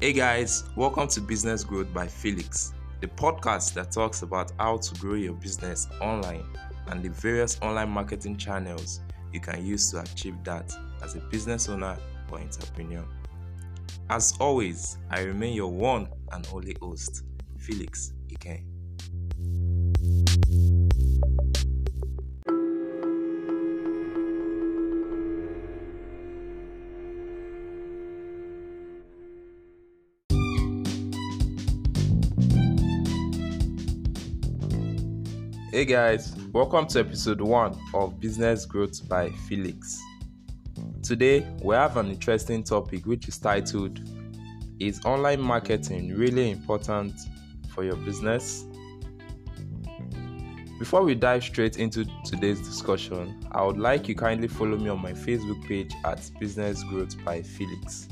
Hey guys, welcome to Business Growth by Felix, the podcast that talks about how to grow your business online and the various online marketing channels you can use to achieve that as a business owner or entrepreneur. As always, I remain your one and only host, Felix Ike. Hey guys, welcome to episode 1 of Business Growth by Felix. Today, we have an interesting topic which is titled Is online marketing really important for your business? Before we dive straight into today's discussion, I would like you kindly follow me on my Facebook page at Business Growth by Felix.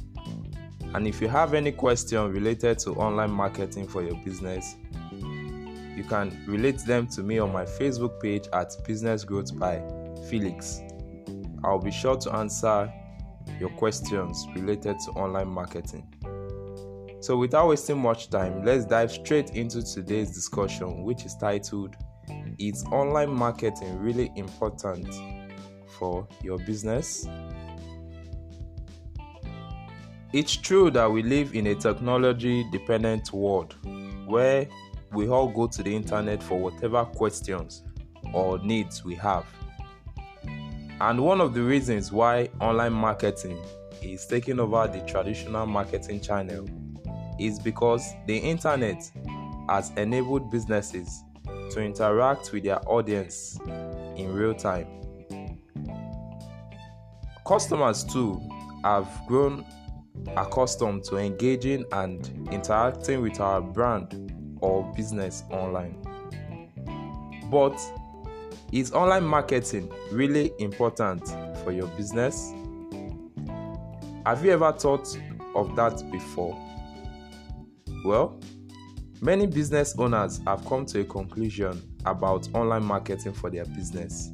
And if you have any question related to online marketing for your business, you can relate them to me on my Facebook page at Business Growth by Felix. I'll be sure to answer your questions related to online marketing. So, without wasting much time, let's dive straight into today's discussion, which is titled Is online marketing really important for your business? It's true that we live in a technology dependent world where we all go to the internet for whatever questions or needs we have. And one of the reasons why online marketing is taking over the traditional marketing channel is because the internet has enabled businesses to interact with their audience in real time. Customers too have grown accustomed to engaging and interacting with our brand or business online. But is online marketing really important for your business? Have you ever thought of that before? Well, many business owners have come to a conclusion about online marketing for their business.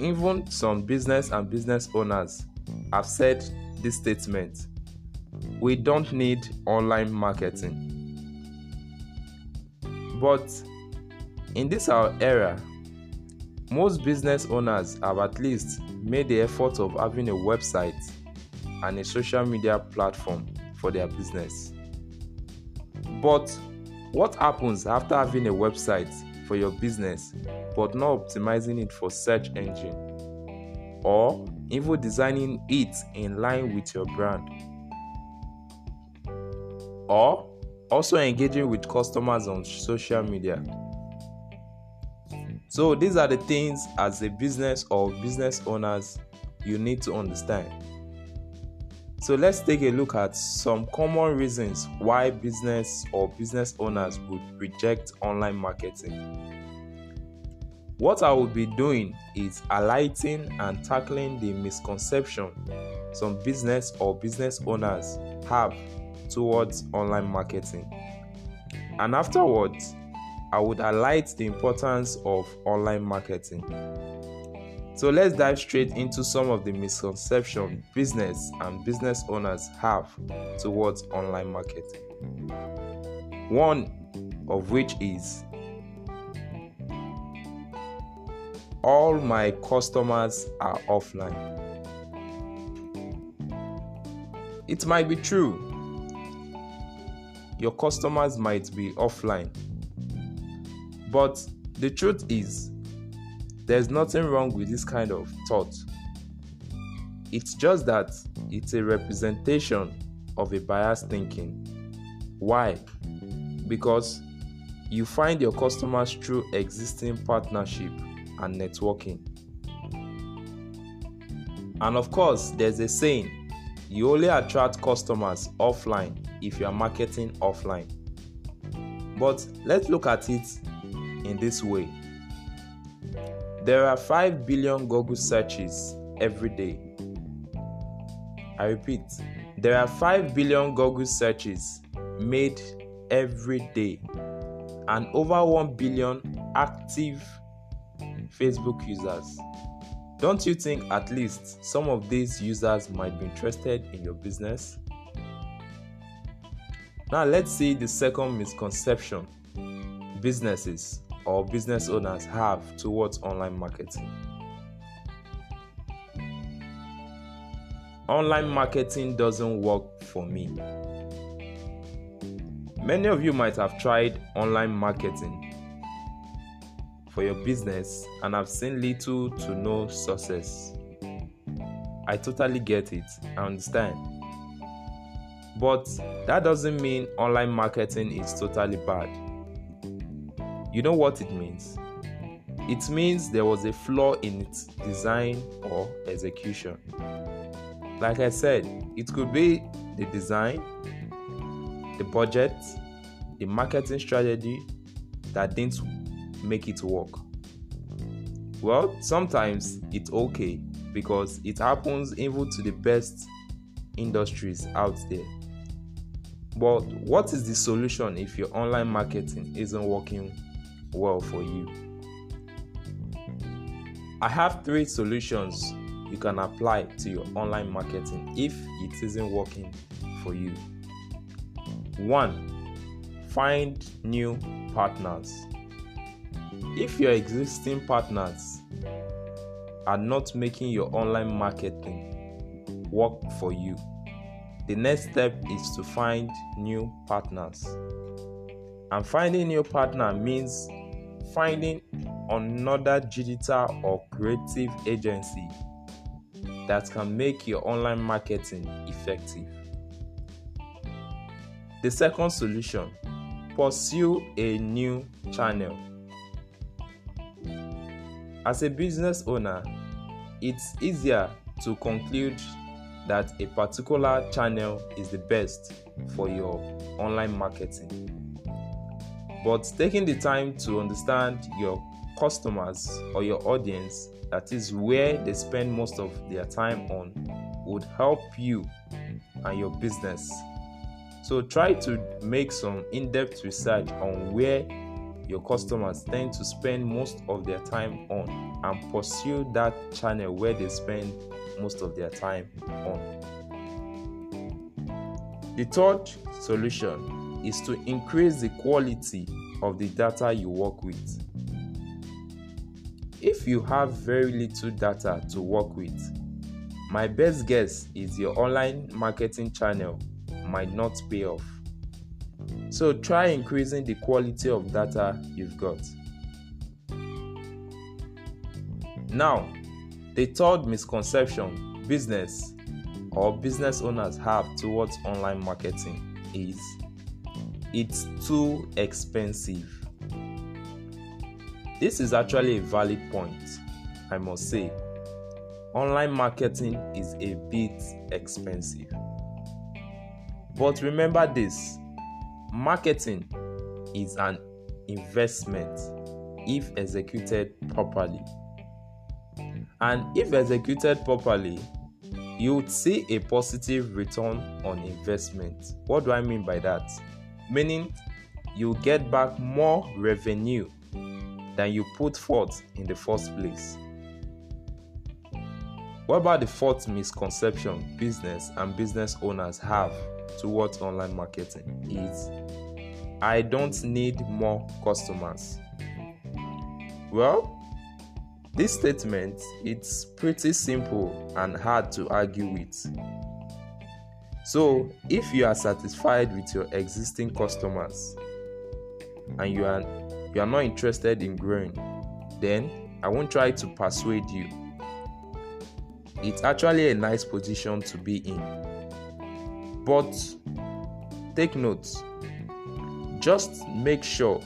Even some business and business owners have said this statement we don't need online marketing. But in this our era, most business owners have at least made the effort of having a website and a social media platform for their business. But what happens after having a website for your business but not optimizing it for search engine or even designing it in line with your brand? Or also engaging with customers on social media. So, these are the things as a business or business owners you need to understand. So, let's take a look at some common reasons why business or business owners would reject online marketing. What I will be doing is highlighting and tackling the misconception some business or business owners have towards online marketing. And afterwards, I would highlight the importance of online marketing. So let's dive straight into some of the misconceptions business and business owners have towards online marketing. One of which is all my customers are offline. It might be true your customers might be offline. But the truth is, there's nothing wrong with this kind of thought. It's just that it's a representation of a biased thinking. Why? Because you find your customers through existing partnership and networking. And of course, there's a saying you only attract customers offline if you are marketing offline. But let's look at it in this way there are 5 billion Google searches every day. I repeat, there are 5 billion Google searches made every day and over 1 billion active Facebook users. Don't you think at least some of these users might be interested in your business? Now, let's see the second misconception businesses or business owners have towards online marketing. Online marketing doesn't work for me. Many of you might have tried online marketing for your business and have seen little to no success. I totally get it, I understand. But that doesn't mean online marketing is totally bad. You know what it means? It means there was a flaw in its design or execution. Like I said, it could be the design, the budget, the marketing strategy that didn't make it work. Well, sometimes it's okay because it happens even to the best industries out there. But what is the solution if your online marketing isn't working well for you? I have three solutions you can apply to your online marketing if it isn't working for you. One, find new partners. If your existing partners are not making your online marketing work for you, the next step is to find new partners. And finding new partner means finding another digital or creative agency that can make your online marketing effective. The second solution pursue a new channel. As a business owner, it's easier to conclude that a particular channel is the best for your online marketing. But taking the time to understand your customers or your audience, that is where they spend most of their time on, would help you and your business. So try to make some in depth research on where your customers tend to spend most of their time on and pursue that channel where they spend most of their time on. The third solution is to increase the quality of the data you work with. If you have very little data to work with, my best guess is your online marketing channel might not pay off. So try increasing the quality of data you've got. Now, the third misconception business or business owners have towards online marketing is it's too expensive. This is actually a valid point, I must say. Online marketing is a bit expensive. But remember this marketing is an investment if executed properly. And if executed properly, you would see a positive return on investment. What do I mean by that? Meaning, you get back more revenue than you put forth in the first place. What about the fourth misconception business and business owners have towards online marketing is I don't need more customers. Well, this statement it's pretty simple and hard to argue with. So, if you are satisfied with your existing customers and you are you are not interested in growing, then I won't try to persuade you. It's actually a nice position to be in. But take notes. Just make sure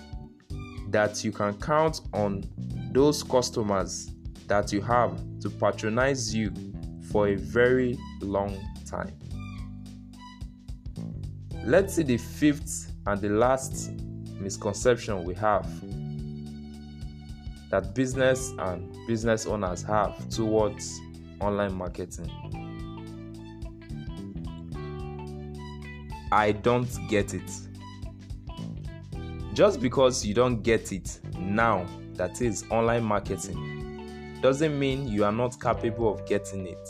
that you can count on those customers that you have to patronize you for a very long time. Let's see the fifth and the last misconception we have that business and business owners have towards online marketing. I don't get it. Just because you don't get it now, that is online marketing, doesn't mean you are not capable of getting it.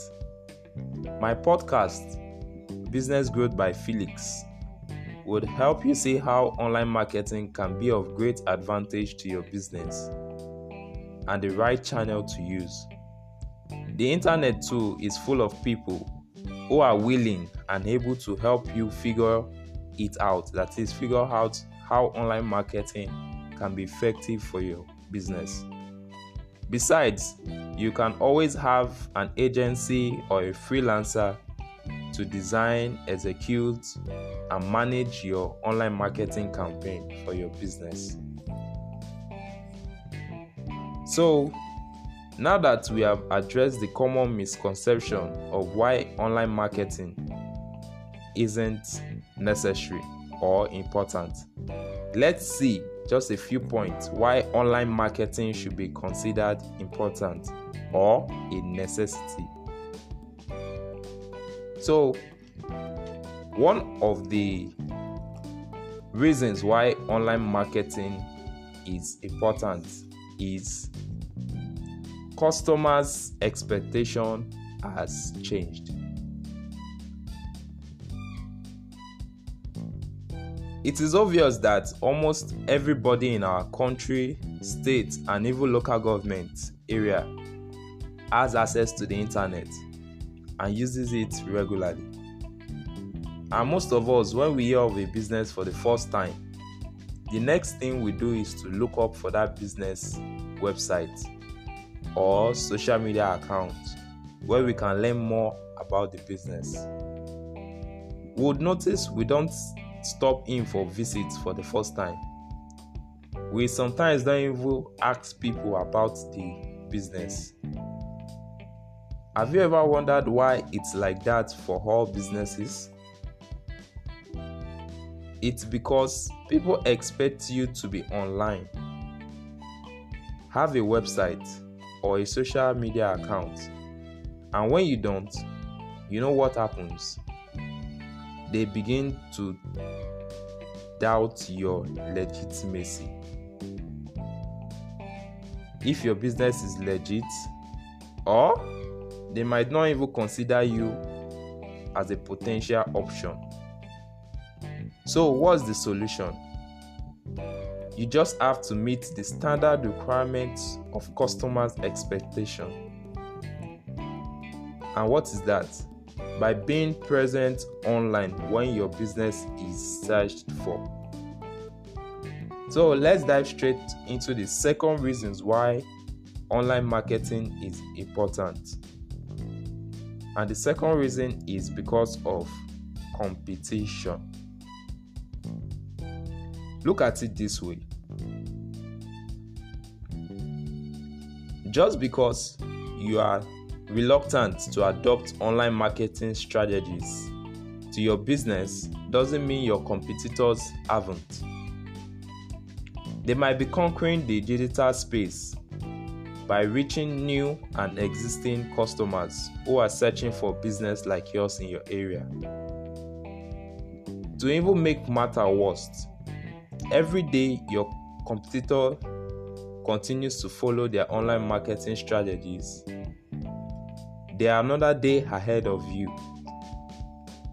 My podcast, Business Growth by Felix, would help you see how online marketing can be of great advantage to your business and the right channel to use. The internet too is full of people who are willing and able to help you figure it out. That is, figure out how online marketing can be effective for your business. Besides, you can always have an agency or a freelancer to design, execute, and manage your online marketing campaign for your business. So, now that we have addressed the common misconception of why online marketing isn't necessary or important, let's see just a few points why online marketing should be considered important or a necessity. So, one of the reasons why online marketing is important is customers' expectation has changed. It is obvious that almost everybody in our country, state, and even local government area has access to the internet and uses it regularly. And most of us, when we hear of a business for the first time, the next thing we do is to look up for that business website or social media account where we can learn more about the business. We would notice we don't stop in for visits for the first time. We sometimes don't even ask people about the business. Have you ever wondered why it's like that for all businesses? It's because people expect you to be online, have a website, or a social media account. And when you don't, you know what happens? They begin to doubt your legitimacy. If your business is legit, or they might not even consider you as a potential option. So, what's the solution? You just have to meet the standard requirements of customers' expectation. And what is that? By being present online when your business is searched for. So let's dive straight into the second reasons why online marketing is important. And the second reason is because of competition. Look at it this way just because you are reluctant to adopt online marketing strategies to your business doesn't mean your competitors haven't. They might be conquering the digital space by reaching new and existing customers who are searching for business like yours in your area. To even make matter worse, Every day, your competitor continues to follow their online marketing strategies. They are another day ahead of you,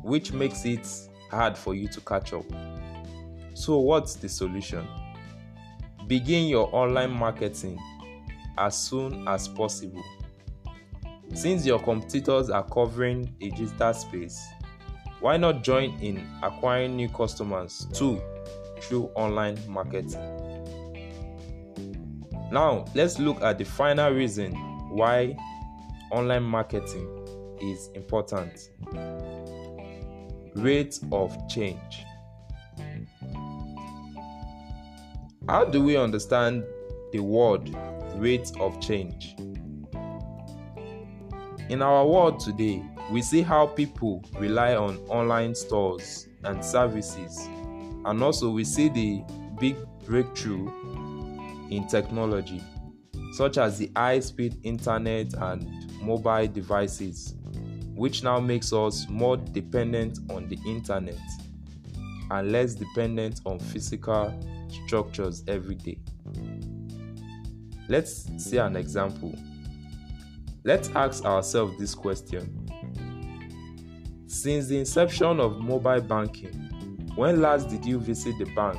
which makes it hard for you to catch up. So, what's the solution? Begin your online marketing as soon as possible. Since your competitors are covering a digital space, why not join in acquiring new customers too through online marketing. Now, let's look at the final reason why online marketing is important rate of change. How do we understand the word rate of change? In our world today, we see how people rely on online stores and services and also, we see the big breakthrough in technology, such as the high speed internet and mobile devices, which now makes us more dependent on the internet and less dependent on physical structures every day. Let's see an example. Let's ask ourselves this question Since the inception of mobile banking, When last did you visit the bank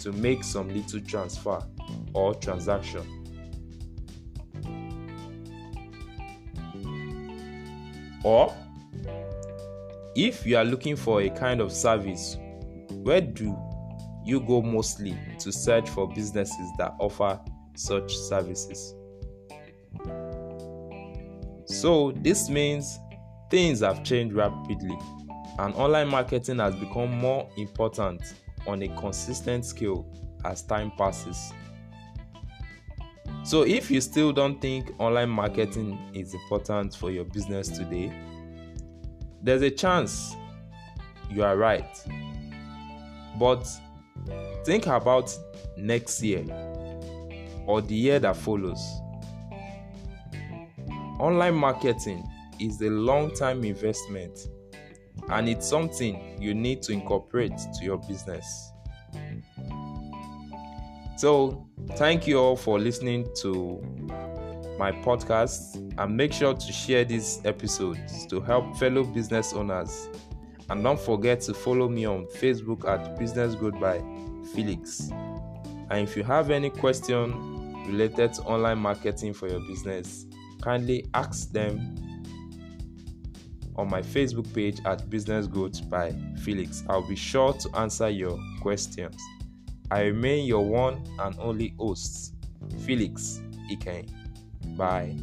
to make some little transfer or transaction? Or if you are looking for a kind of service, where do you go mostly to search for businesses that offer such services? So, this means things have changed rapidly and online marketing has become more important on a consistent scale as time passes. So, if you still don't think online marketing is important for your business today, there's a chance you are right. But think about next year or the year that follows. Online marketing is a long time investment and it's something you need to incorporate to your business. So, thank you all for listening to my podcast and make sure to share these episodes to help fellow business owners. And don't forget to follow me on Facebook at Business by Felix. And if you have any question related to online marketing for your business, kindly ask them on my Facebook page at Business Growth by Felix. I'll be sure to answer your questions. I remain your one and only host, Felix Ike. Bye.